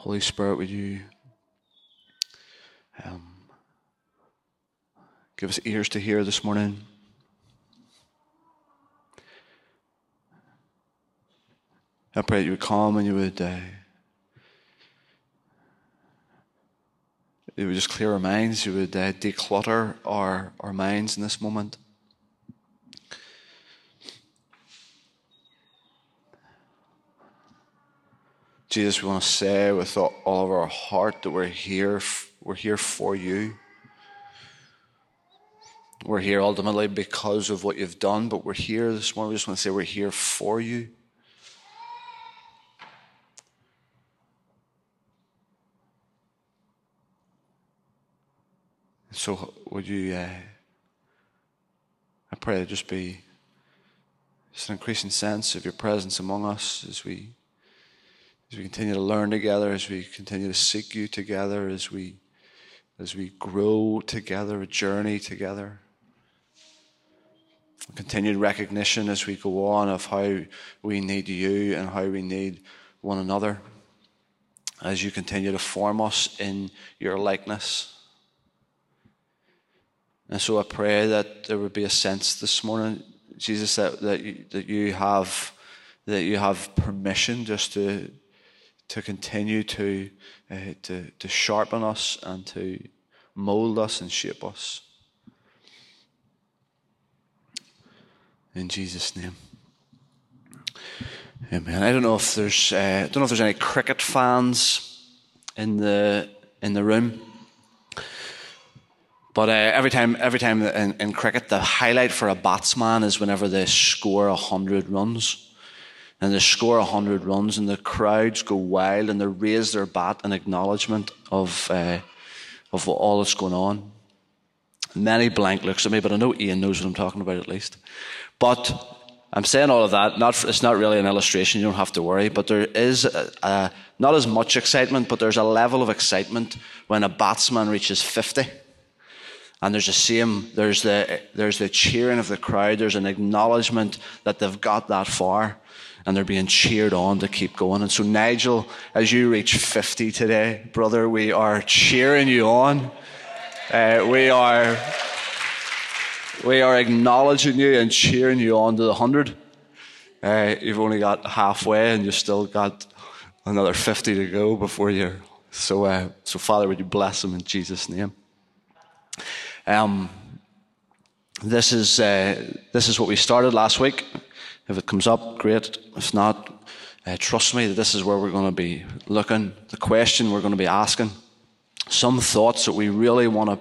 Holy Spirit, would you um, give us ears to hear this morning? I pray that you would come and you would, uh, you would just clear our minds. You would uh, declutter our, our minds in this moment. Jesus, we want to say with all of our heart that we're here, we're here for you. We're here ultimately because of what you've done, but we're here this morning. We just want to say we're here for you. So, would you, uh, I pray there just be just an increasing sense of your presence among us as we as we continue to learn together, as we continue to seek you together, as we as we grow together, a journey together. Continued recognition as we go on of how we need you and how we need one another. As you continue to form us in your likeness. And so I pray that there would be a sense this morning, Jesus, that, that, you, that you have that you have permission just to to continue to, uh, to, to sharpen us and to mold us and shape us. In Jesus' name. Amen. I don't know if there's uh, I don't know if there's any cricket fans in the in the room. But uh, every time, every time in, in, cricket, the highlight for a batsman is whenever they score hundred runs and they score 100 runs, and the crowds go wild and they raise their bat in acknowledgement of, uh, of all that's going on. Many blank looks at me, but I know Ian knows what I'm talking about at least. But I'm saying all of that, not, it's not really an illustration, you don't have to worry, but there is a, a, not as much excitement, but there's a level of excitement when a batsman reaches 50 and there's the same there's the there's the cheering of the crowd there's an acknowledgement that they've got that far and they're being cheered on to keep going. And so, Nigel, as you reach 50 today, brother, we are cheering you on. Uh, we are we are acknowledging you and cheering you on to the 100. Uh, you've only got halfway and you've still got another 50 to go before you're. So, uh, so Father, would you bless them in Jesus' name? Um, this is, uh, this is what we started last week. If it comes up, great. If not, uh, trust me that this is where we're going to be looking, the question we're going to be asking, some thoughts that we really want to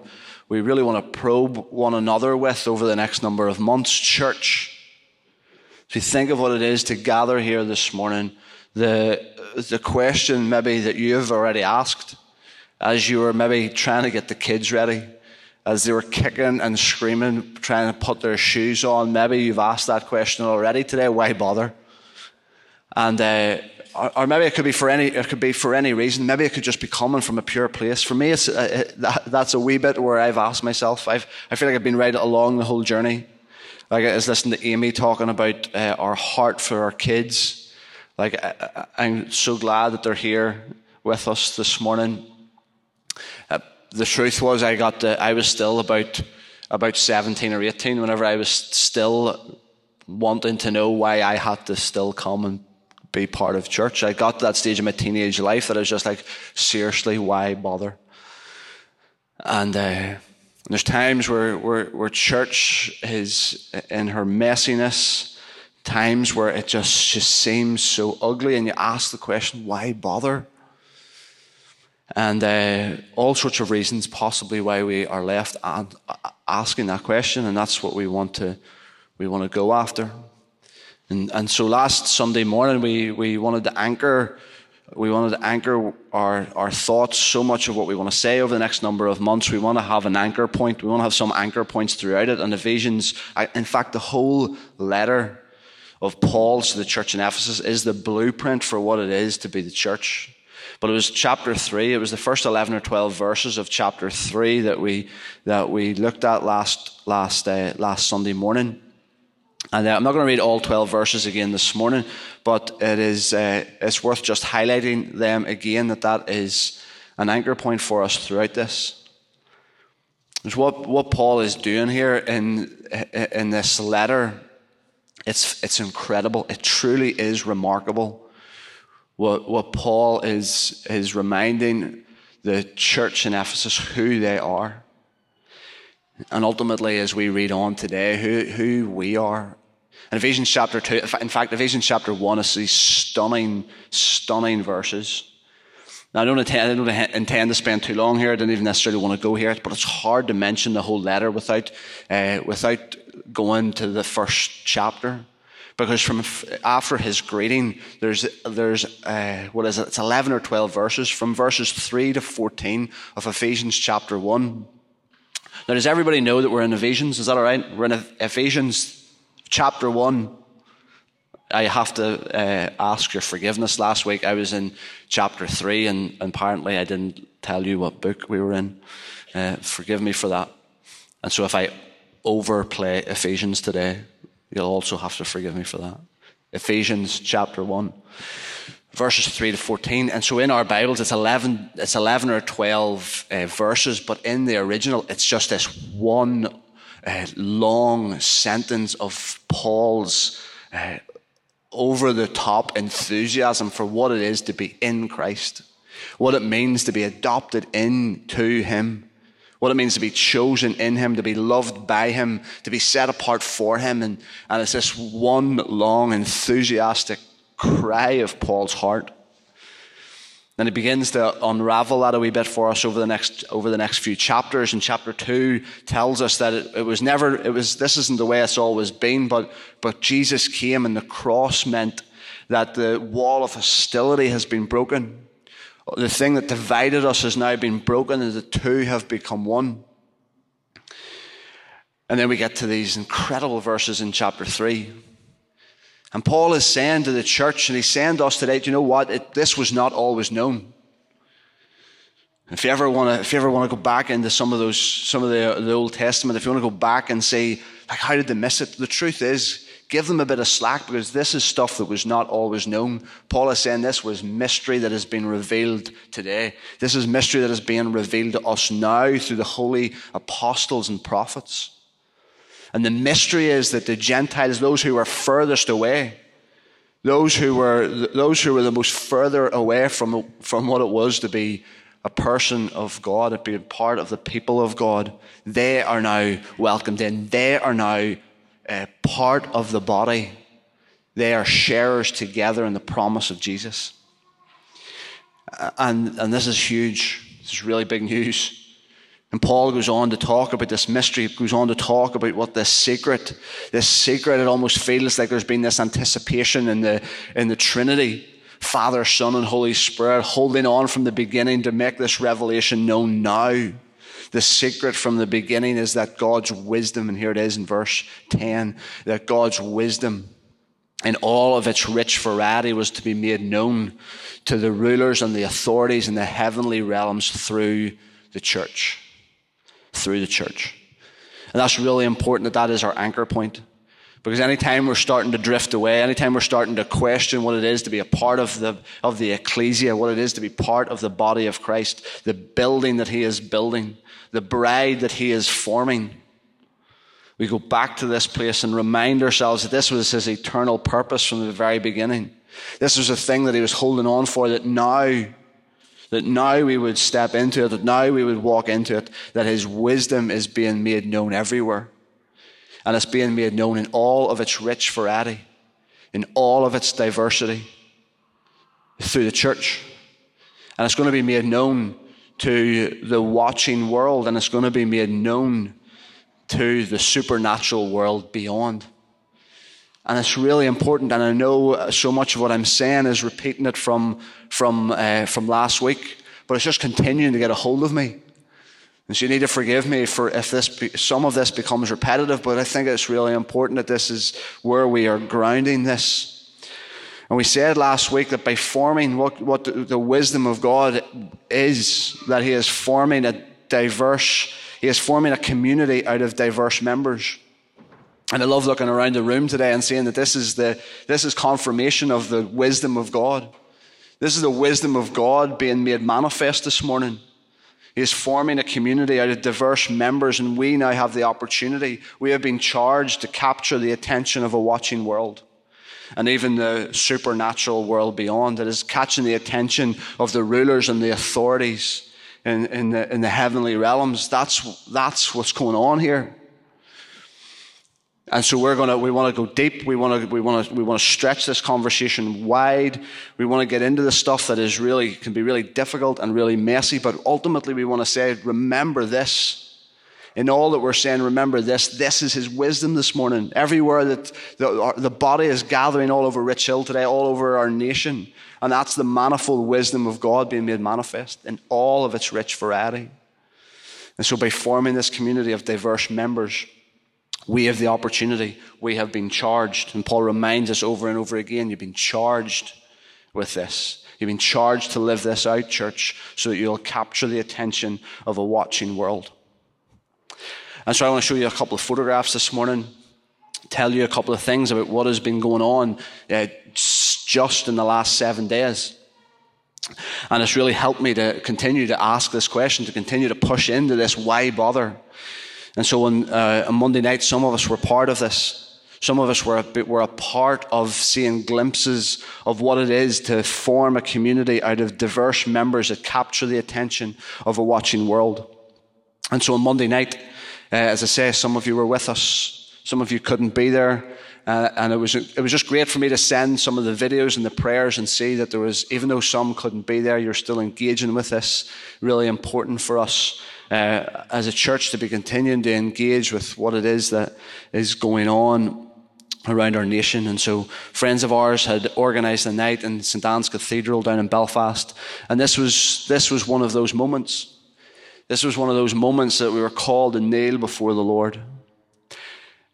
we really want to probe one another with over the next number of months. Church, if you think of what it is to gather here this morning, the the question maybe that you've already asked as you were maybe trying to get the kids ready as they were kicking and screaming, trying to put their shoes on. Maybe you've asked that question already today. Why bother? And uh, or, maybe it could be for any it could be for any reason. Maybe it could just be coming from a pure place. For me, it's uh, that, that's a wee bit where I've asked myself. I've, I feel like I've been right along the whole journey. Like I was listening to Amy talking about uh, our heart for our kids. Like I, I'm so glad that they're here with us this morning. The truth was I got the, I was still about about 17 or 18 whenever I was still wanting to know why I had to still come and be part of church. I got to that stage of my teenage life that I was just like, seriously, why bother? And uh, there's times where, where, where church is in her messiness, times where it just, just seems so ugly, and you ask the question, why bother? And uh, all sorts of reasons possibly why we are left asking that question, and that's what we want to we want to go after. And, and so last Sunday morning we, we wanted to anchor we wanted to anchor our, our thoughts so much of what we want to say over the next number of months. We want to have an anchor point. We want to have some anchor points throughout it. And Ephesians, in fact, the whole letter of Paul's to the church in Ephesus is the blueprint for what it is to be the church. But it was chapter three. It was the first 11 or 12 verses of chapter three that we, that we looked at last, last, uh, last Sunday morning. And uh, I'm not going to read all 12 verses again this morning, but it is, uh, it's worth just highlighting them again that that is an anchor point for us throughout this. It's what, what Paul is doing here in, in this letter. It's, it's incredible. It truly is remarkable. What, what Paul is, is reminding the church in Ephesus who they are. And ultimately, as we read on today, who, who we are in Ephesians chapter 2, in fact, Ephesians chapter 1 is these stunning, stunning verses. Now, I don't, intend, I don't intend to spend too long here. I don't even necessarily want to go here, but it's hard to mention the whole letter without, uh, without going to the first chapter. Because from after his greeting, there's, there's uh, what is it? It's 11 or 12 verses, from verses 3 to 14 of Ephesians chapter 1. Now, does everybody know that we're in Ephesians? Is that all right? We're in Ephesians chapter 1. I have to uh, ask your forgiveness. Last week I was in chapter 3, and, apparently I didn't tell you what book we were in. Uh, forgive me for that. And so if I overplay Ephesians today, you'll also have to forgive me for that. Ephesians chapter 1, verses 3 to 14. And so in our Bibles, it's 11, it's 11 or 12 uh, verses, but in the original, it's just this one uh, long sentence of Paul's uh, over the top enthusiasm for what it is to be in Christ, what it means to be adopted into Him, what it means to be chosen in Him, to be loved by Him, to be set apart for Him. And, and it's this one long enthusiastic cry of Paul's heart. And he begins to unravel that a wee bit for us over the next, over the next few chapters. And chapter two tells us that it, it, was never, it was, this isn't the way it's always been, but, but Jesus came and the cross meant that the wall of hostility has been broken. The thing that divided us has now been broken and the two have become one. And then we get to these incredible verses in chapter three. And Paul is saying to the church, and he's saying to us today, do you know what? It, this was not always known. If you ever want to, if you ever want to go back into some of those, some of the, the Old Testament, if you want to go back and say, like, how did they miss it? The truth is, give them a bit of slack because this is stuff that was not always known. Paul is saying this was mystery that has been revealed today. This is mystery that is being revealed to us now through the holy apostles and prophets. And the mystery is that the Gentiles, those who were furthest away, those who were, those who were the most further away from, from what it was to be a person of God, to be part of the people of God, they are now welcomed in. They are now uh, part of the body. They are sharers together in the promise of Jesus. And, and this is huge. This is really big news. And Paul goes on to talk about this mystery, he goes on to talk about what this secret, this secret, it almost feels like there's been this anticipation in the, in the Trinity, Father, Son, and Holy Spirit, holding on from the beginning to make this revelation known now. The secret from the beginning is that God's wisdom, and here it is in verse 10, that God's wisdom in all of its rich variety was to be made known to the rulers and the authorities in the heavenly realms through the church through the church. And that's really important that that is our anchor point. Because anytime we're starting to drift away, anytime we're starting to question what it is to be a part of the, of the ecclesia, what it is to be part of the body of Christ, the building that he is building, the bride that he is forming, we go back to this place and remind ourselves that this was his eternal purpose from the very beginning. This was a thing that he was holding on for that now that now we would step into it, that now we would walk into it, that His wisdom is being made known everywhere. And it's being made known in all of its rich variety, in all of its diversity, through the church. And it's going to be made known to the watching world, and it's going to be made known to the supernatural world beyond. And it's really important. And I know so much of what I'm saying is repeating it from, from, uh, from last week, but it's just continuing to get a hold of me. And so you need to forgive me for if this be, some of this becomes repetitive, but I think it's really important that this is where we are grounding this. And we said last week that by forming what, what the, wisdom of God is, that He is forming a diverse, He is forming a community out of diverse members. And I love looking around the room today and seeing that this is, the, this is confirmation of the wisdom of God. This is the wisdom of God being made manifest this morning. Is forming a community out of diverse members, and we now have the opportunity. We have been charged to capture the attention of a watching world and even the supernatural world beyond that is catching the attention of the rulers and the authorities in, in, the, in the heavenly realms. That's, that's what's going on here. And so we're gonna, we want to go deep. We want to, we want to, we want to stretch this conversation wide. We want to get into the stuff that is really, can be really difficult and really messy. But ultimately we want to say, remember this. In all that we're saying, remember this. This is his wisdom this morning. Everywhere that the, the body is gathering all over Richhill today, all over our nation. And that's the manifold wisdom of God being made manifest in all of its rich variety. And so by forming this community of diverse members, we have the opportunity. We have been charged. And Paul reminds us over and over again you've been charged with this. You've been charged to live this out, church, so that you'll capture the attention of a watching world. And so I want to show you a couple of photographs this morning, tell you a couple of things about what has been going on uh, just in the last seven days. And it's really helped me to continue to ask this question, to continue to push into this why bother? And so on, uh, on Monday night, some of us were part of this. Some of us were a, were a part of seeing glimpses of what it is to form a community out of diverse members that capture the attention of a watching world. And so on Monday night, uh, as I say, some of you were with us, some of you couldn't be there. Uh, and it was, it was just great for me to send some of the videos and the prayers and see that there was, even though some couldn't be there, you're still engaging with this. Really important for us uh, as a church to be continuing to engage with what it is that is going on around our nation. And so friends of ours had organized a night in St. Anne's Cathedral down in Belfast. And this was, this was one of those moments. This was one of those moments that we were called to kneel before the Lord.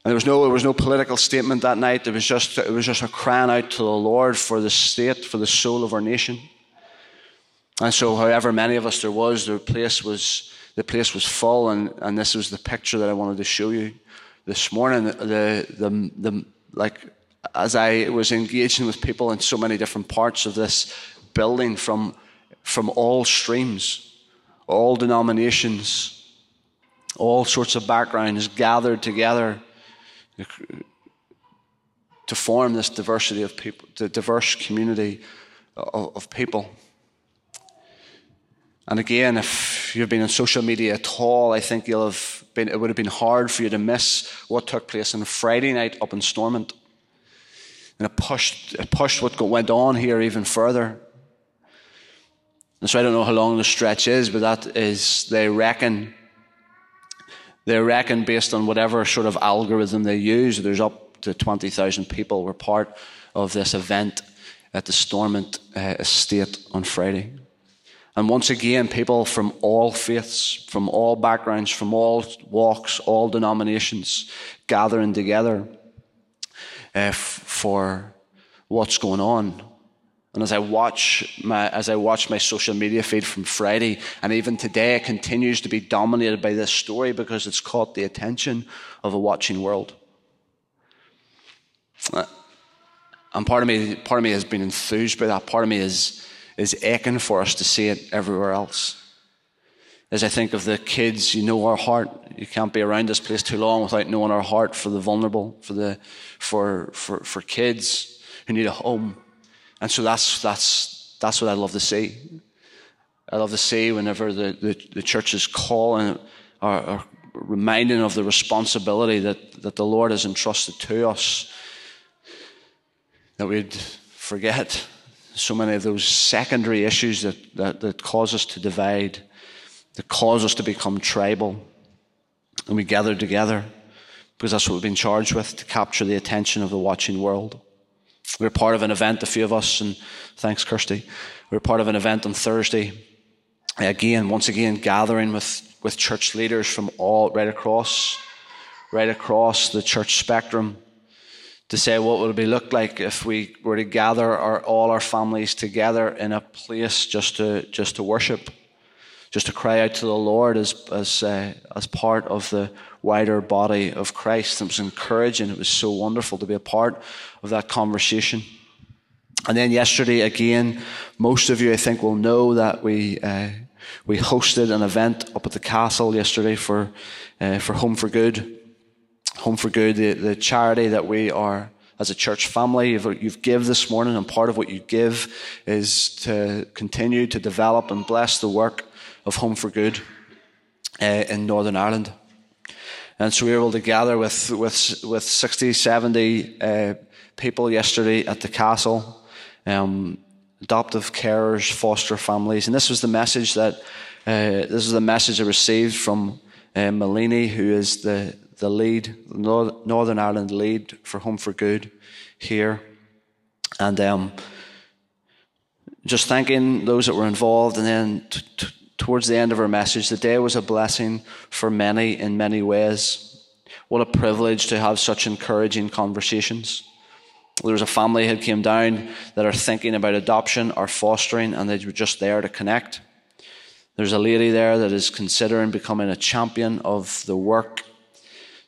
And there was no, there was no political statement that night. It was just, it was just a crying out to the Lord for the state, for the soul of our nation. And so, however many of us there was, the place was the place was full, and, and this was the picture that I wanted to show you this morning. The, the, the, like, as I was engaging with people in so many different parts of this building from, from all streams, all denominations, all sorts of backgrounds gathered together to form this diversity of people, the diverse community of, of people. And again, if you've been on social media at all, I think you'll have been, it would have been hard for you to miss what took place on Friday night up in Stormont. And it pushed, it pushed what went on here even further. And so I don't know how long the stretch is, but that is, they reckon, they reckon based on whatever sort of algorithm they use, there's up to 20,000 people were part of this event at the Stormont uh, estate on Friday. And once again, people from all faiths, from all backgrounds, from all walks, all denominations gathering together uh, for what's going on. And as I watch my as I watch my social media feed from Friday, and even today, it continues to be dominated by this story because it's caught the attention of a watching world. Uh, and part of me, part of me has been enthused by that. Part of me is is aching for us to see it everywhere else. As I think of the kids, you know our heart. You can't be around this place too long without knowing our heart for the vulnerable, for the for for, for kids who need a home. And so that's that's that's what I love to see. I love to see whenever the, the, the church is calling or, or reminding of the responsibility that, that the Lord has entrusted to us, that we'd forget so many of those secondary issues that, that, that cause us to divide, that cause us to become tribal. And we gather together because that's what we've been charged with to capture the attention of the watching world. We are part of an event, a few of us, and thanks, Kirsty. We are part of an event on Thursday. Again, once again, gathering with, with church leaders from all right across, right across the church spectrum to say what would it look like if we were to gather our, all our families together in a place just to just to worship, just to cry out to the Lord as, as, uh, as part of the wider body of Christ. It was encouraging. It was so wonderful to be a part of that conversation. And then yesterday, again, most of you, I think, will know that we, uh, we hosted an event up at the castle yesterday for, uh, for Home for Good. Home for Good, the, the charity that we are as a church family. You've, you've give this morning, and part of what you give is to continue to develop and bless the work of Home for Good uh, in Northern Ireland. And so we were able to gather with, with, with 60, 70 uh, people yesterday at the castle, um, adoptive carers, foster families. And this was the message that, uh, this is the message I received from uh, Melanie, who is the, the lead, Northern Ireland lead for Home for Good here. And um, just thanking those that were involved. And then t- t- towards the end of her message, the day was a blessing for many in many ways. What a privilege to have such encouraging conversations. There was a family who came down that are thinking about adoption or fostering, and they were just there to connect. There's a lady there that is considering becoming a champion of the work.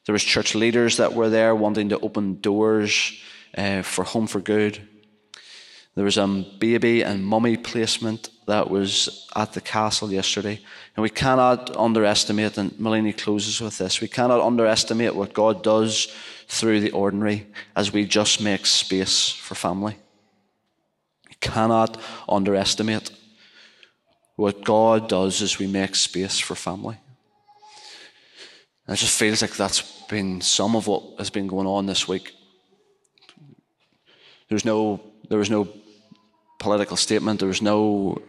There was church leaders that were there wanting to open doors uh, for Home for Good. There was a baby and mummy placement that was at the castle yesterday. And we cannot underestimate, and Melanie closes with this, we cannot underestimate what God does through the ordinary as we just make space for family. We cannot underestimate what God does as we make space for family. And it just feels like that's been some of what has been going on this week. There's no, there was no political statement. There was no,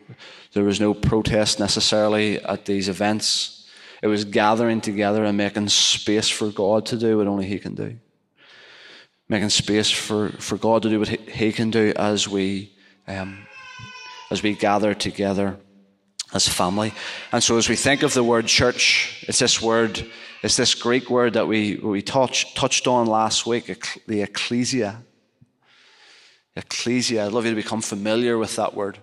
there was no protest necessarily at these events. It was gathering together and making space for God to do what only He can do. Making space for, for God to do what He, he can do as we, um, as we gather together as family. And so as we think of the word church, it's this word, it's this Greek word that we, we touch, touched on last week, the ecclesia. Ecclesia. I'd love you to become familiar with that word.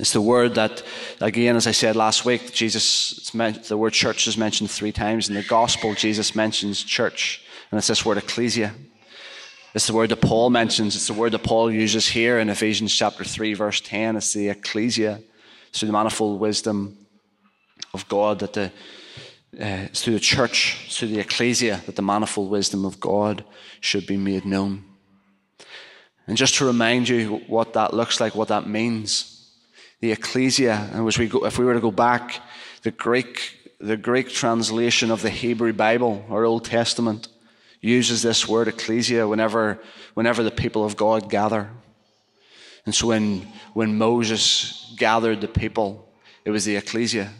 It's the word that, again, as I said last week, Jesus, meant, the word church is mentioned three times. In the gospel, Jesus mentions church, and it's this word ecclesia. It's the word that Paul mentions. It's the word that Paul uses here in Ephesians chapter 3, verse 10. It's the ecclesia. It's through the manifold wisdom of God that the, uh, it's through the church, it's through the ecclesia that the manifold wisdom of God should be made known. And just to remind you what that looks like, what that means, the ecclesia, and as we go, if we were to go back, the Greek, the Greek translation of the Hebrew Bible or Old Testament uses this word ecclesia whenever, whenever the people of God gather. And so when, when Moses gathered the people, it was the ecclesia.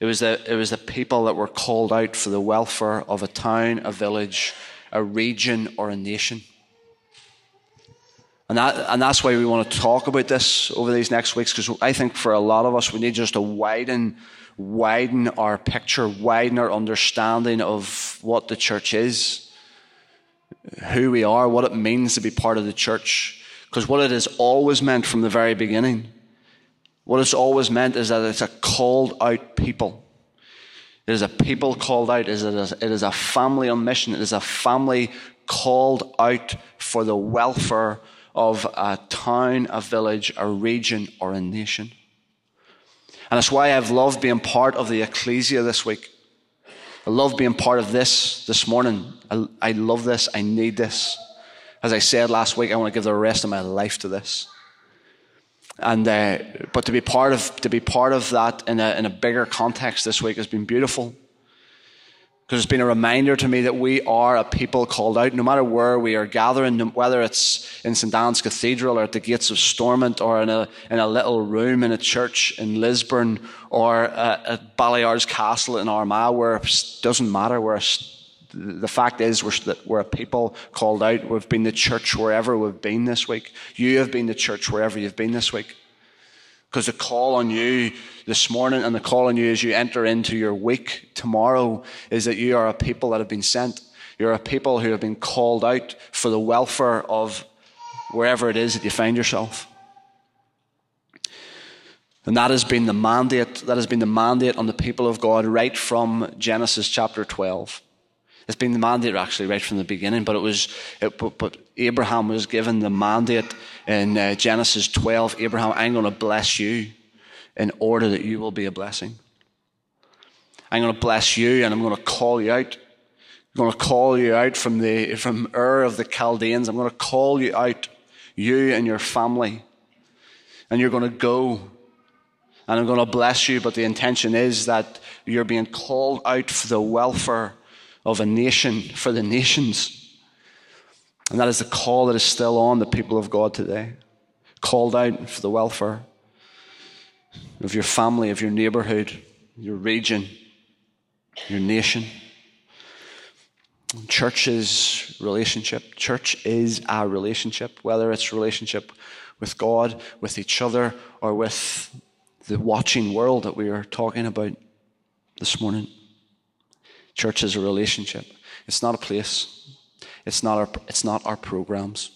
It was, the, it was the people that were called out for the welfare of a town, a village, a region, or a nation. And, that, and that's why we want to talk about this over these next weeks, because I think for a lot of us, we need just to widen, widen our picture, widen our understanding of what the church is, who we are, what it means to be part of the church. Because what it has always meant from the very beginning, what it's always meant is that it's a called out people. It is a people called out. It is a family on mission. It is a family called out for the welfare of a town, a village, a region, or a nation. And that's why I've loved being part of the ecclesia this week. I love being part of this this morning. I, I love this. I need this. As I said last week, I want to give the rest of my life to this. And uh, but to be part of to be part of that in a in a bigger context this week has been beautiful. Because it's been a reminder to me that we are a people called out, no matter where we are gathering, whether it's in St. Anne's Cathedral or at the gates of Stormont or in a, in a little room in a church in Lisburn or uh, at Ballyards Castle in Armagh, where it doesn't matter where the fact is we're, we're a people called out. We've been the church wherever we've been this week. You have been the church wherever you've been this week. Because the call on you this morning and the call on you as you enter into your week tomorrow is that you are a people that have been sent. You're a people who have been called out for the welfare of wherever it is that you find yourself. And that has been the mandate, that has been the mandate on the people of God right from Genesis chapter 12. It's been the mandate actually right from the beginning, but it was, it, but, but, Abraham was given the mandate in uh, Genesis 12. Abraham, I'm going to bless you in order that you will be a blessing. I'm going to bless you and I'm going to call you out. I'm going to call you out from the, from Ur of the Chaldeans. I'm going to call you out, you and your family. And you're going to go and I'm going to bless you, but the intention is that you're being called out for the welfare of a nation, for the nations. And that is the call that is still on the people of God today. Called out for the welfare of your family, of your neighborhood, your region, your nation. Church is relationship. Church is our relationship, whether it's relationship with God, with each other, or with the watching world that we are talking about this morning. Church is a relationship. It's not a place. It's not our, it's not our programs.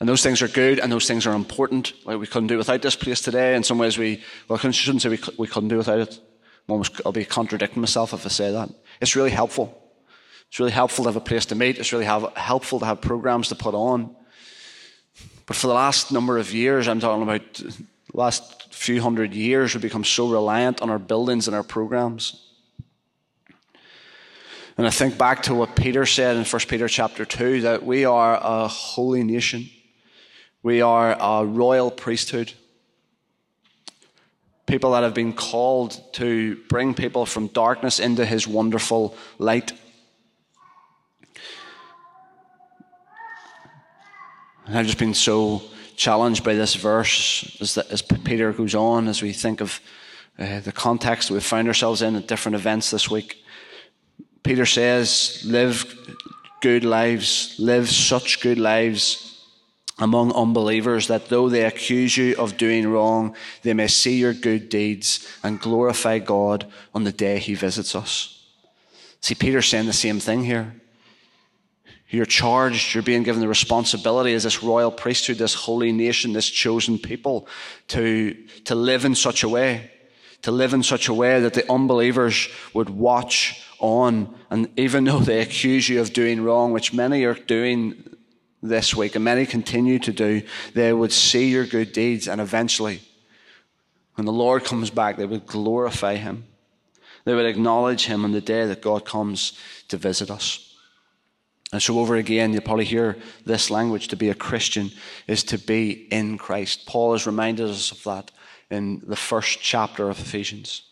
And those things are good and those things are important. Like we couldn't do without this place today. In some ways, we, well, I shouldn't say we, we couldn't do without it. I'll be contradicting myself if I say that. It's really helpful. It's really helpful to have a place to meet. It's really have, helpful to have programs to put on. But for the last number of years, I'm talking about the last few hundred years, we've become so reliant on our buildings and our programs. And I think back to what Peter said in 1 Peter chapter 2 that we are a holy nation. We are a royal priesthood. People that have been called to bring people from darkness into his wonderful light. And I've just been so challenged by this verse as, the, as Peter goes on, as we think of uh, the context we've found ourselves in at different events this week. Peter says, live good lives, live such good lives among unbelievers that though they accuse you of doing wrong, they may see your good deeds and glorify God on the day he visits us. See, Peter's saying the same thing here. You're charged, you're being given the responsibility as this royal priesthood, this holy nation, this chosen people to, to live in such a way, to live in such a way that the unbelievers would watch on. And even though they accuse you of doing wrong, which many are doing this week and many continue to do, they would see your good deeds and eventually, when the Lord comes back, they would glorify Him. They would acknowledge Him on the day that God comes to visit us. And so, over again, you'll probably hear this language to be a Christian is to be in Christ. Paul has reminded us of that in the first chapter of Ephesians.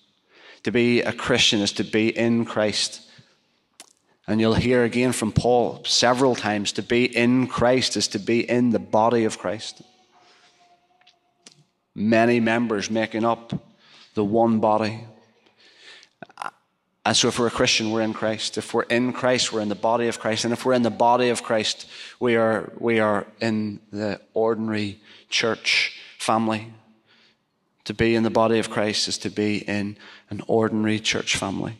To be a Christian is to be in Christ. And you'll hear again from Paul several times to be in Christ is to be in the body of Christ. Many members making up the one body. And so, if we're a Christian, we're in Christ. If we're in Christ, we're in the body of Christ. And if we're in the body of Christ, we are, we are in the ordinary church family. To be in the body of Christ is to be in an ordinary church family.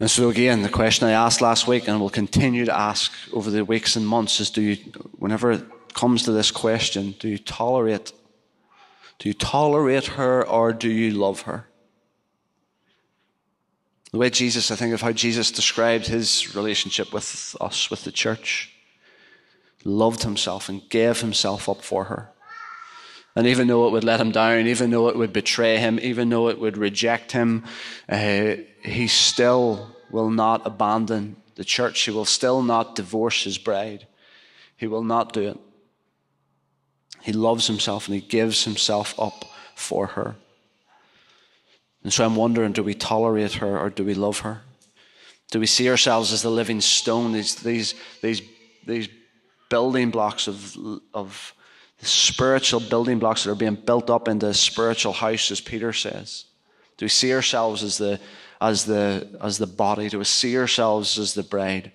And so, again, the question I asked last week and will continue to ask over the weeks and months is do you, whenever it comes to this question, do you tolerate? Do you tolerate her or do you love her? The way Jesus, I think of how Jesus described his relationship with us, with the church, loved himself and gave himself up for her. And even though it would let him down, even though it would betray him, even though it would reject him, uh, he still will not abandon the church. He will still not divorce his bride. He will not do it. He loves himself and he gives himself up for her. And so I'm wondering do we tolerate her or do we love her? Do we see ourselves as the living stone, these, these, these, these building blocks of, of the spiritual building blocks that are being built up into a spiritual house, as Peter says? Do we see ourselves as the, as the, as the body? Do we see ourselves as the bride?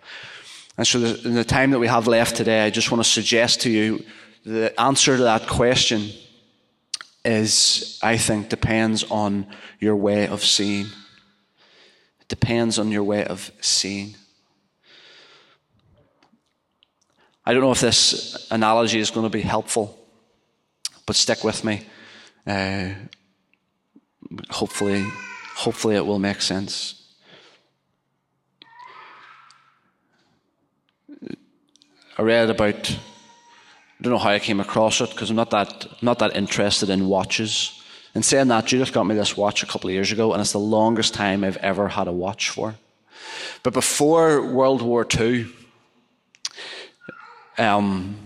And so, in the time that we have left today, I just want to suggest to you the answer to that question is, I think, depends on your way of seeing. It depends on your way of seeing. I don't know if this analogy is going to be helpful, but stick with me. Uh, hopefully, hopefully it will make sense. I read about. I don't know how I came across it because I'm not that not that interested in watches. And saying that, Judith got me this watch a couple of years ago, and it's the longest time I've ever had a watch for. But before World War II, um,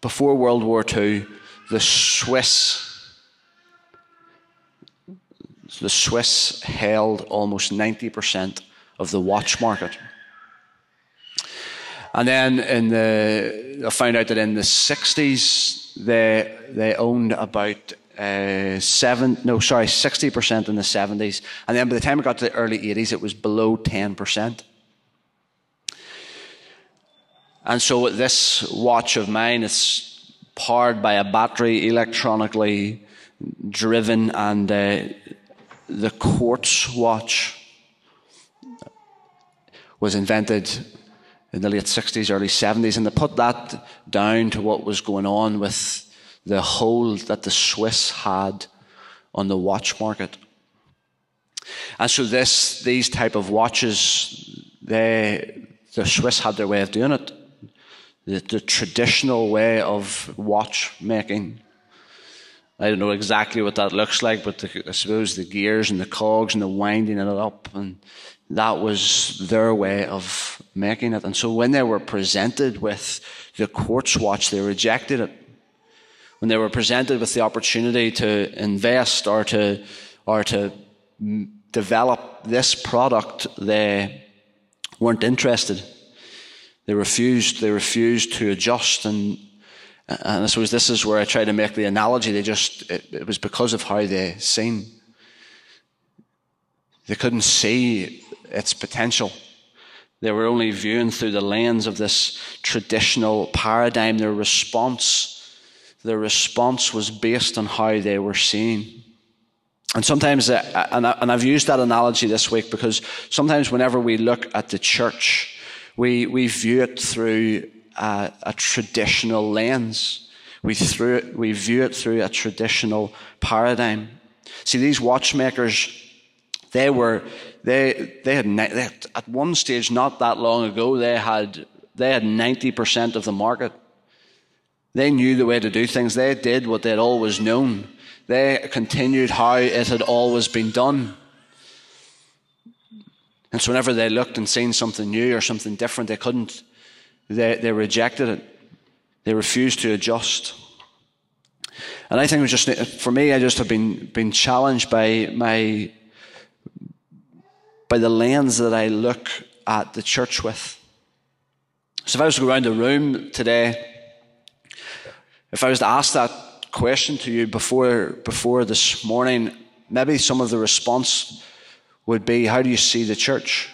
before World War II, the Swiss the Swiss held almost 90% of the watch market. And then in the, I found out that in the 60s, they, they owned about uh, seven, no, sorry, 60% in the 70s. And then by the time it got to the early 80s, it was below 10%. And so this watch of mine, is powered by a battery, electronically driven, and uh, the quartz watch was invented in the late 60s, early 70s, and they put that down to what was going on with the hold that the Swiss had on the watch market. And so this, these type of watches, they, the Swiss had their way of doing it. The, the traditional way of watchmaking. I don't know exactly what that looks like, but the, I suppose the gears and the cogs and the winding it up, and that was their way of making it. And so when they were presented with the quartz watch, they rejected it. When they were presented with the opportunity to invest or to, or to develop this product, they weren't interested. They refused, they refused to adjust and and I suppose this is where I try to make the analogy. They just, it, it was because of how they seen. They couldn't see its potential. They were only viewing through the lens of this traditional paradigm. Their response, their response was based on how they were seeing. And sometimes, uh, and I've used that analogy this week because sometimes whenever we look at the church, we, we view it through a, a traditional lens. We, through it, we view it through a traditional paradigm. See, these watchmakers, they were, they, they had, they had, at one stage not that long ago, they had, they had 90% of the market. They knew the way to do things. They did what they'd always known. They continued how it had always been done. And so whenever they looked and seen something new or something different, they couldn't they, they rejected it. They refused to adjust. And I think it was just, for me, I just have been, been challenged by my, by the lens that I look at the church with. So if I was to go around the room today, if I was to ask that question to you before, before this morning, maybe some of the response would be, how do you see the church?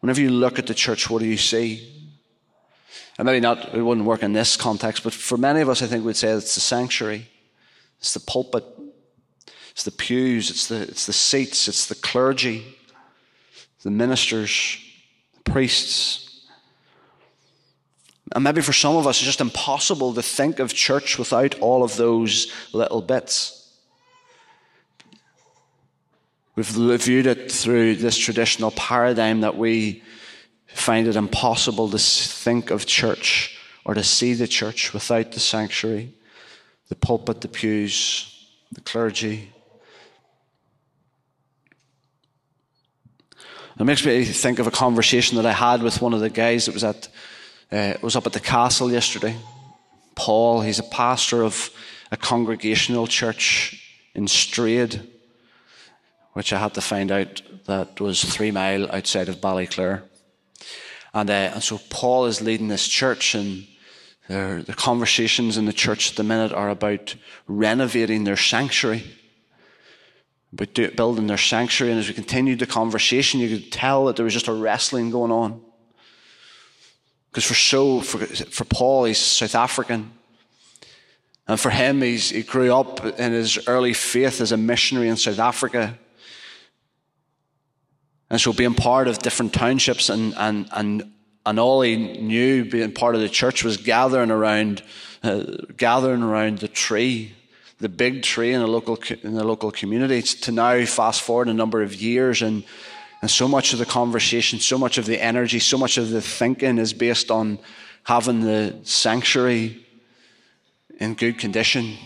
Whenever you look at the church, what do you see? and maybe not, it wouldn't work in this context, but for many of us, I think we'd say it's the sanctuary, it's the pulpit, it's the pews, it's the, it's the seats, it's the clergy, the ministers, the priests. And maybe for some of us, it's just impossible to think of church without all of those little bits. We've viewed it through this traditional paradigm that we find it impossible to think of church or to see the church without the sanctuary, the pulpit, the pews, the clergy. It makes me think of a conversation that I had with one of the guys that was at uh, was up at the castle yesterday. Paul, he's a pastor of a congregational church in Straid, which I had to find out that was three mile outside of Ballyclare. And, uh, and so Paul is leading this church, and the conversations in the church at the minute are about renovating their sanctuary, about do, building their sanctuary. And as we continued the conversation, you could tell that there was just a wrestling going on. Because for so for, for Paul, he's South African. And for him, he's, he grew up in his early faith as a missionary in South Africa. And so being part of different townships and, and, and, And all he knew being part of the church was gathering around, uh, gathering around the tree, the big tree in the local, in the local community. To now fast forward a number of years and, and so much of the conversation, so much of the energy, so much of the thinking is based on having the sanctuary in good condition,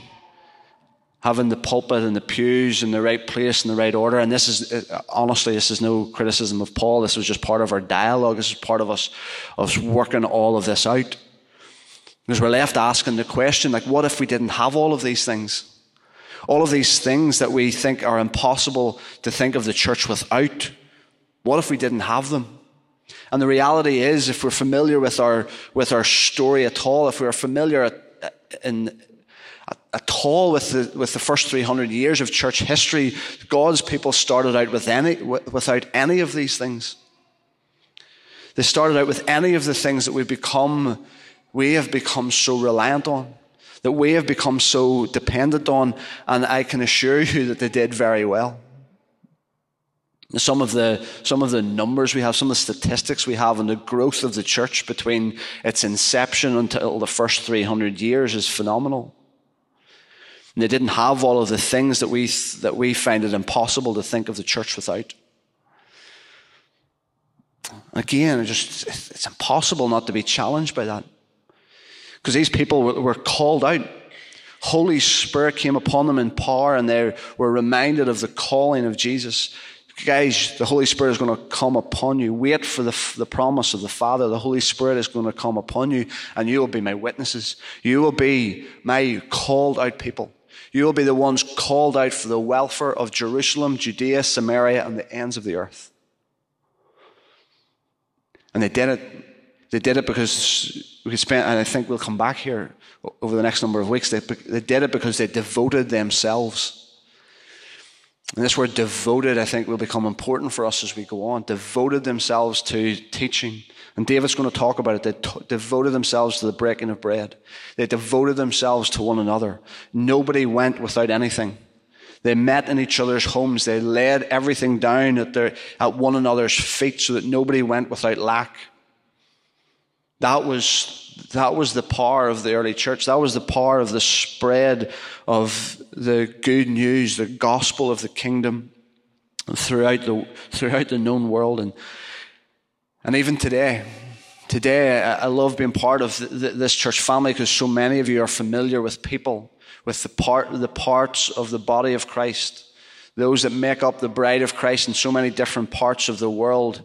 having the pulpit and the pews in the right place in the right order. And this is, uh, honestly, this is no criticism of Paul. This was just part of our dialogue. This is part of us, us working all of this out. Because we're left asking the question, like, what if we didn't have all of these things? All of these things that we think are impossible to think of the church without. What if we didn't have them? And the reality is, if we're familiar with our, with our story at all, if we're familiar in, at all with the, with the first 300 years of church history, God's people started out with any, without any of these things. They started out with any of the things that we've become, we have become so reliant on, that we have become so dependent on, and I can assure you that they did very well. Some of, the, some of the numbers we have, some of the statistics we have on the growth of the church between its inception until the first 300 years is phenomenal. And they didn't have all of the things that we, that we find it impossible to think of the church without. Again, it just, it's impossible not to be challenged by that. Because these people were called out. Holy Spirit came upon them in power, and they were reminded of the calling of Jesus Guys, the Holy Spirit is going to come upon you. Wait for the, the promise of the Father. The Holy Spirit is going to come upon you, and you will be my witnesses. You will be my called out people. You will be the ones called out for the welfare of Jerusalem, Judea, Samaria, and the ends of the earth. And they did it. They did it because we spent, and I think we'll come back here over the next number of weeks. They, they did it because they devoted themselves and this word devoted, I think, will become important for us as we go on. Devoted themselves to teaching. And David's going to talk about it. They t- devoted themselves to the breaking of bread. They devoted themselves to one another. Nobody went without anything. They met in each other's homes. They laid everything down at, their, at one another's feet so that nobody went without lack. That was that was the power of the early church. That was the power of the spread of the good news, the gospel of the kingdom throughout the, throughout the known world. And, and even today, today, I love being part of this church family because so many of you are familiar with people, with the, part, the parts of the body of Christ, those that make up the bride of Christ in so many different parts of the world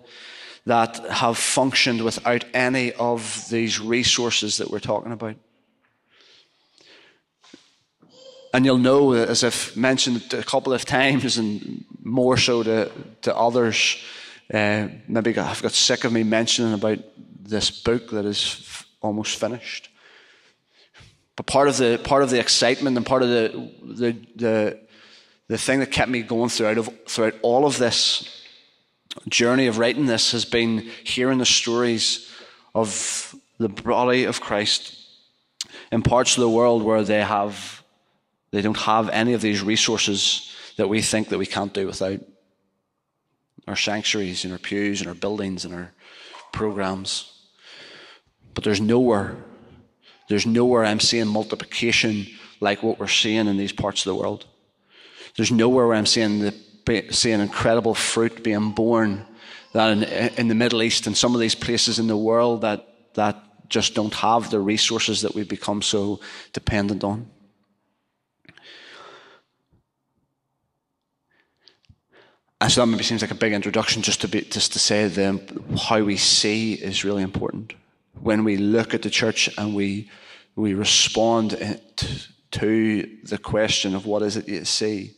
that have functioned without any of these resources that we're talking about. And you'll know, as I've mentioned a couple of times, and more so to, to others, uh, maybe I've got sick of me mentioning about this book that is almost finished. But part of the part of the excitement and part of the the the, the thing that kept me going throughout of, throughout all of this journey of writing this has been hearing the stories of the body of Christ in parts of the world where they have they don't have any of these resources that we think that we can't do without our sanctuaries and our pews and our buildings and our programs. But there's nowhere, there's nowhere I'm seeing multiplication like what we're seeing in these parts of the world. There's nowhere where I'm seeing the seeing incredible fruit being born that in, in, the Middle East and some of these places in the world that, that just don't have the resources that we've become so dependent on. And so that maybe seems like a big introduction just to be, just to say the, how we see is really important. When we look at the church and we we respond to, the question of what is it you see,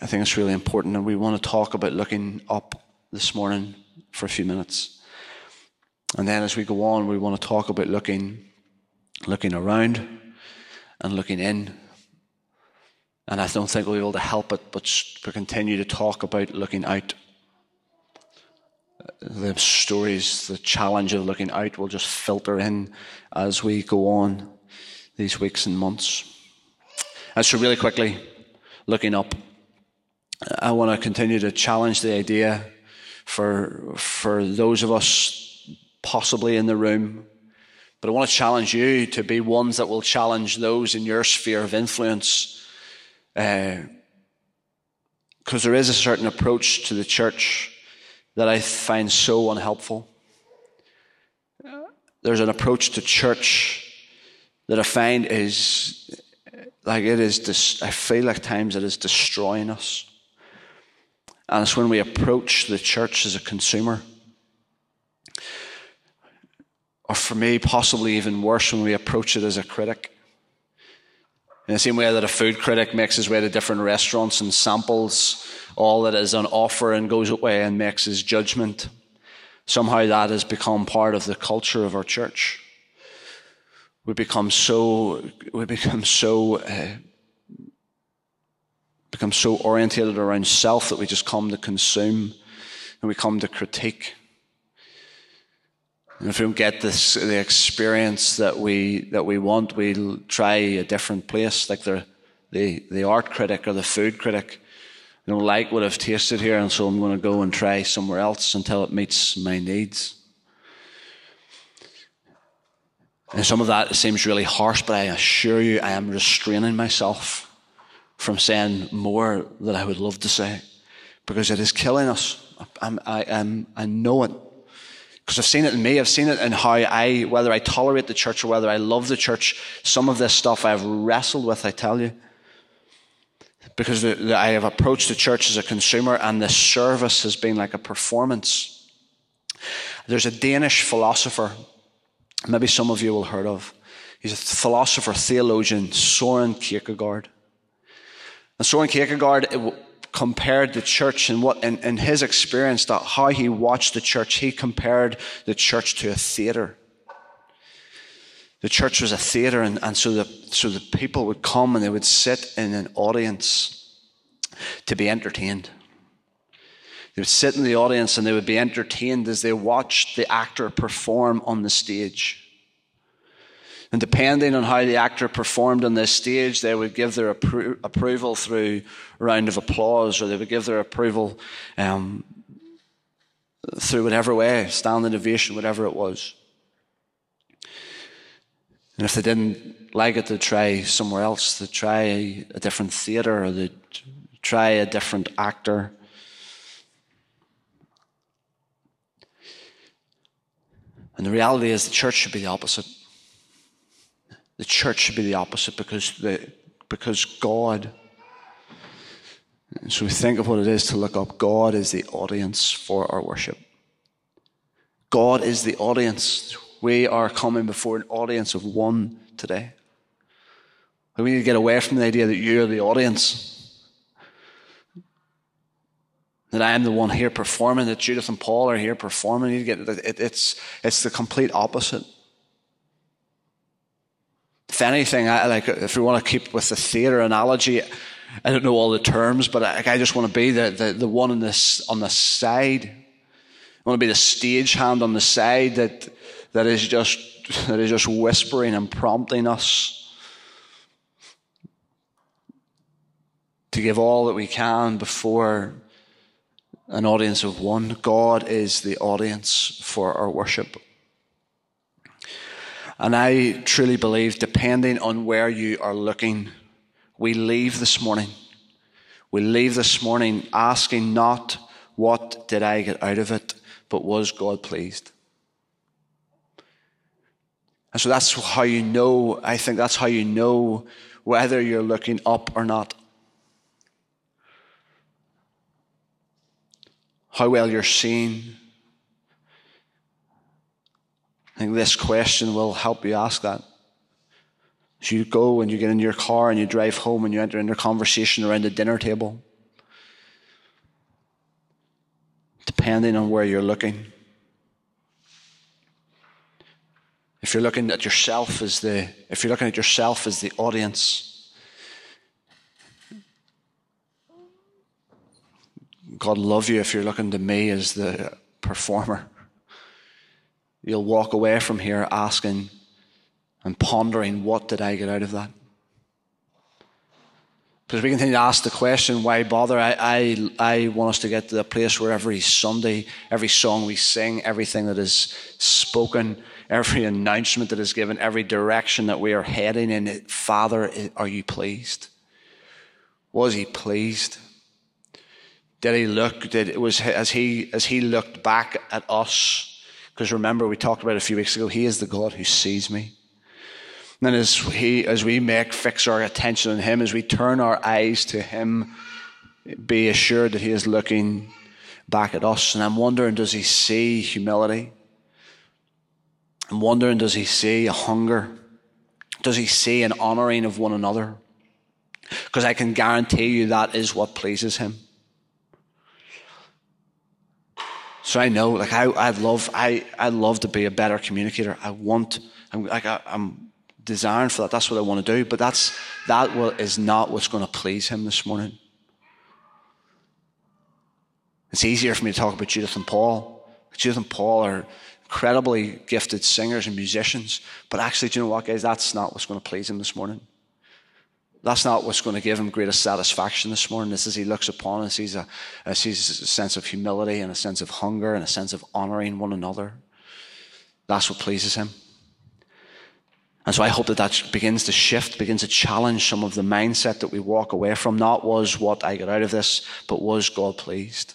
I think it's really important, and we want to talk about looking up this morning for a few minutes. And then as we go on, we want to talk about looking, looking around and looking in. And I don't think we'll be able to help it but to continue to talk about looking out. The stories, the challenge of looking out will just filter in as we go on these weeks and months. And so, really quickly, looking up. I want to continue to challenge the idea for, for those of us possibly in the room. But I want to challenge you to be ones that will challenge those in your sphere of influence. Because uh, there is a certain approach to the church that I find so unhelpful. There's an approach to church that I find is like it is, I feel like times it is destroying us. And it's when we approach the church as a consumer. Or for me, possibly even worse, when we approach it as a critic. In the same way that a food critic makes his way to different restaurants and samples all that is on offer and goes away and makes his judgment, somehow that has become part of the culture of our church. We become so, we become so, uh, become so orientated around self that we just come to consume and we come to critique. And if we don't get this, the experience that we, that we want, we'll try a different place, like the, the, the art critic or the food critic. I don't like what I've tasted here, and so I'm going to go and try somewhere else until it meets my needs. And some of that seems really harsh, but I assure you, I am restraining myself from saying more that I would love to say because it is killing us. I'm, I, am, I know it. Because I've seen it in me. I've seen it in how I, whether I tolerate the church or whether I love the church, some of this stuff I've wrestled with, I tell you. Because I have approached the church as a consumer and the service has been like a performance. There's a Danish philosopher, maybe some of you will heard of. He's a philosopher, theologian, Soren Kierkegaard. And Soren Kierkegaard compared the church and what in, in his experience that how he watched the church. He compared the church to a theater. The church was a theater and, and so the so the people would come and they would sit in an audience to be entertained. They would sit in the audience and they would be entertained as they watched the actor perform on the stage and depending on how the actor performed on this stage, they would give their appro- approval through a round of applause, or they would give their approval um, through whatever way, standing ovation, whatever it was. And if they didn't like it, they'd try somewhere else. They'd try a, different theatre, or they'd try a different actor. And the reality is, the church should be the opposite. The church should be the opposite because, the, because God, so we think of what it is to look up. God is the audience for our worship. God is the audience. We are coming before an audience of one today. We need to get away from the idea that you're the audience. That I am the one here performing, that Judith and Paul are here performing. You get, it, it's, it's the complete opposite. If anything, I, like if we want to keep with the theatre analogy, I don't know all the terms, but I, I just want to be the, the, the one on this on the side. I want to be the stage hand on the side that that is just that is just whispering and prompting us to give all that we can before an audience of one. God is the audience for our worship. And I truly believe, depending on where you are looking, we leave this morning. We leave this morning asking not, what did I get out of it, but was God pleased? And so that's how you know, I think that's how you know whether you're looking up or not. How well you're seeing I think this question will help you ask that. As you go and you get in your car and you drive home and you enter into conversation around the dinner table, depending on where you're looking. If you're looking at yourself as the if you're looking at yourself as the audience, God love you if you're looking to me as the performer. You'll walk away from here asking and pondering, what did I get out of that? Because we continue to ask the question, why bother? I, I, I want us to get to the place where every Sunday, every song we sing, everything that is spoken, every announcement that is given, every direction that we are heading in, it, Father, are you pleased? Was he pleased? Did he look? Did it was as he as he looked back at us? Because remember, we talked about a few weeks ago. He is the God who sees me. And as he, as we make fix our attention on Him, as we turn our eyes to Him, be assured that He is looking back at us. And I'm wondering, does He see humility? I'm wondering, does He see a hunger? Does He see an honoring of one another? Because I can guarantee you that is what pleases Him. So I know, like I, I love, I, I love to be a better communicator. I want, I'm like I, I'm desiring for that. That's what I want to do. But that's, that will, is not what's going to please him this morning. It's easier for me to talk about Judith and Paul. Judith and Paul are incredibly gifted singers and musicians. But actually, do you know what, guys? That's not what's going to please him this morning. That's not what's going to give him greatest satisfaction this morning. This as he looks upon us, a, sees a sense of humility and a sense of hunger and a sense of honoring one another. That's what pleases him. And so I hope that that begins to shift, begins to challenge some of the mindset that we walk away from. Not was what I got out of this, but was God pleased?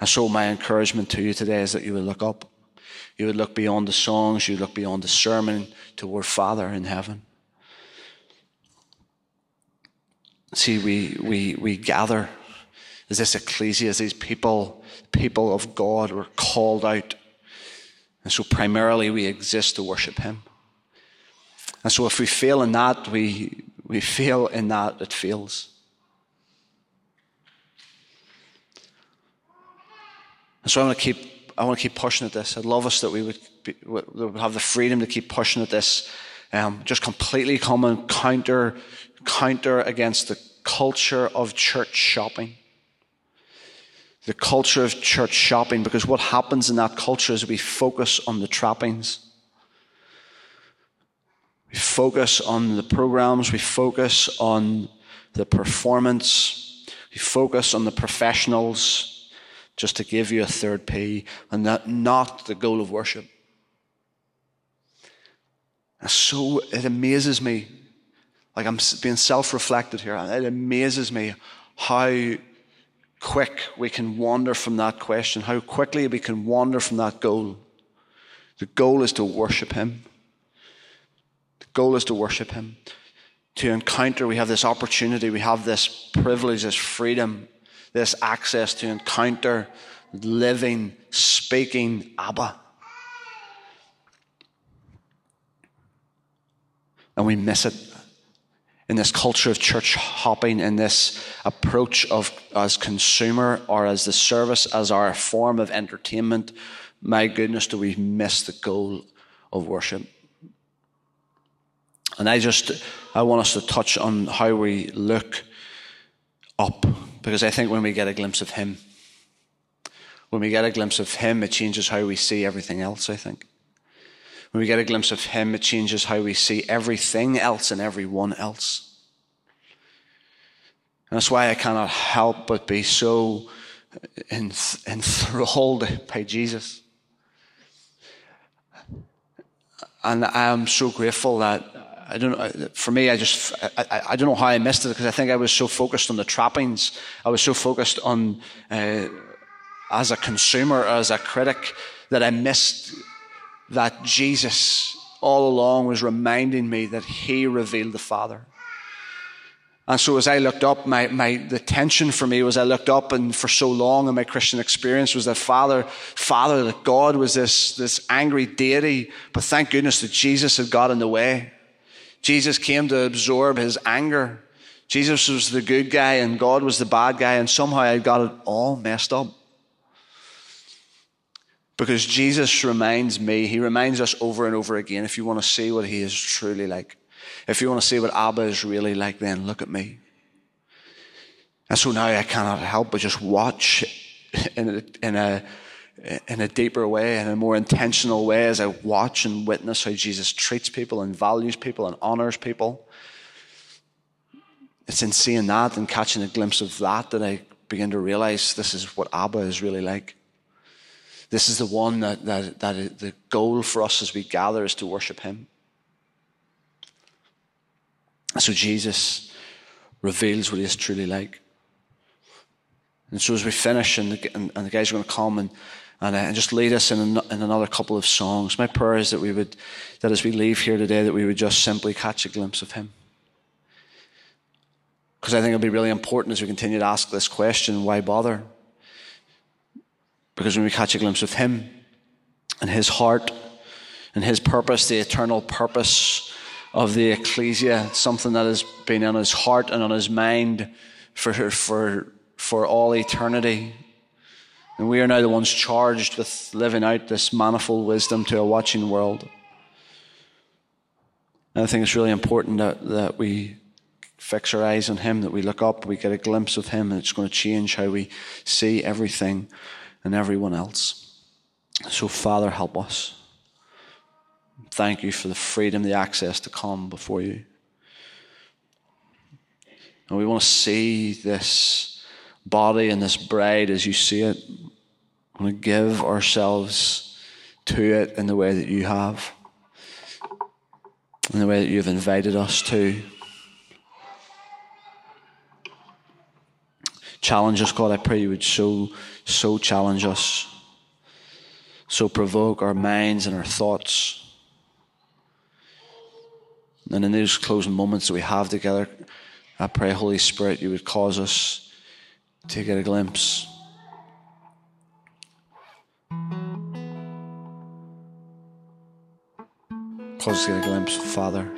And so my encouragement to you today is that you would look up. You would look beyond the songs, you would look beyond the sermon toward Father in heaven. See, we, we, we gather as this ecclesia, as these people, people of God, were called out. And so primarily we exist to worship Him. And so if we fail in that, we, we fail in that it fails. And so I want to keep, I want to keep pushing at this. I'd love us that we would, be, would have the freedom to keep pushing at this. Um, just completely come and counter, counter against the culture of church shopping. The culture of church shopping, because what happens in that culture is we focus on the trappings. We focus on the programs, we focus on the performance, we focus on the professionals, just to give you a third P, and that not the goal of worship. And so it amazes me, like I'm being self reflected here, and it amazes me how quick we can wander from that question, how quickly we can wander from that goal. The goal is to worship Him The goal is to worship Him, to encounter. We have this opportunity, we have this privilege, this freedom, this access to encounter living, speaking Abba. And we miss it in this culture of church hopping, in this approach of as consumer or as the service, as our form of entertainment. My goodness, do we miss the goal of worship? And I just, I want us to touch on how we look up, because I think when we get a glimpse of Him, when we get a glimpse of Him, it changes how we see everything else, I think. When we get a glimpse of Him, it changes how we see everything else and everyone else. And that's why I cannot help but be so enthralled by Jesus. And I am so grateful that I don't know. For me, I just, I, I, don't know how I missed it because I think I was so focused on the trappings. I was so focused on, uh, as a consumer, as a critic, that I missed that Jesus all along was reminding me that He revealed the Father. And so as I looked up, my, my, the tension for me was I looked up and for so long in my Christian experience was that Father, Father, that God was this, this angry deity, but thank goodness that Jesus had got in the way. Jesus came to absorb his anger. Jesus was the good guy and God was the bad guy, and somehow I got it all messed up. Because Jesus reminds me, he reminds us over and over again if you want to see what he is truly like, if you want to see what Abba is really like, then look at me. And so now I cannot help but just watch in a, in a in a deeper way, in a more intentional way, as I watch and witness how Jesus treats people and values people and honors people. it's in seeing that and catching a glimpse of that that I begin to realize this is what Abba is really like. This is the one that, that, that the goal for us as we gather is to worship Him. So Jesus reveals what He is truly like. And so as we finish, and the, and, and the guys are going to come and, and, uh, and just lead us in, an, in another couple of songs, my prayer is that we would, that as we leave here today, that we would just simply catch a glimpse of Him. Because I think it'll be really important as we continue to ask this question why bother? Because when we catch a glimpse of Him and His heart and His purpose, the eternal purpose of the ecclesia, something that has been on His heart and on His mind for, for, for all eternity. And we are now the ones charged with living out this manifold wisdom to a watching world. And I think it's really important that, that we fix our eyes on Him, that we look up, we get a glimpse of Him, and it's going to change how we see everything and everyone else. So, Father, help us. Thank you for the freedom, the access to come before you. And we want to see this body and this bride as you see it. We want to give ourselves to it in the way that you have, in the way that you've invited us to. Challenge us, God. I pray you would so, so challenge us, so provoke our minds and our thoughts. And in those closing moments that we have together, I pray, Holy Spirit, you would cause us to get a glimpse. Cause us to get a glimpse, Father.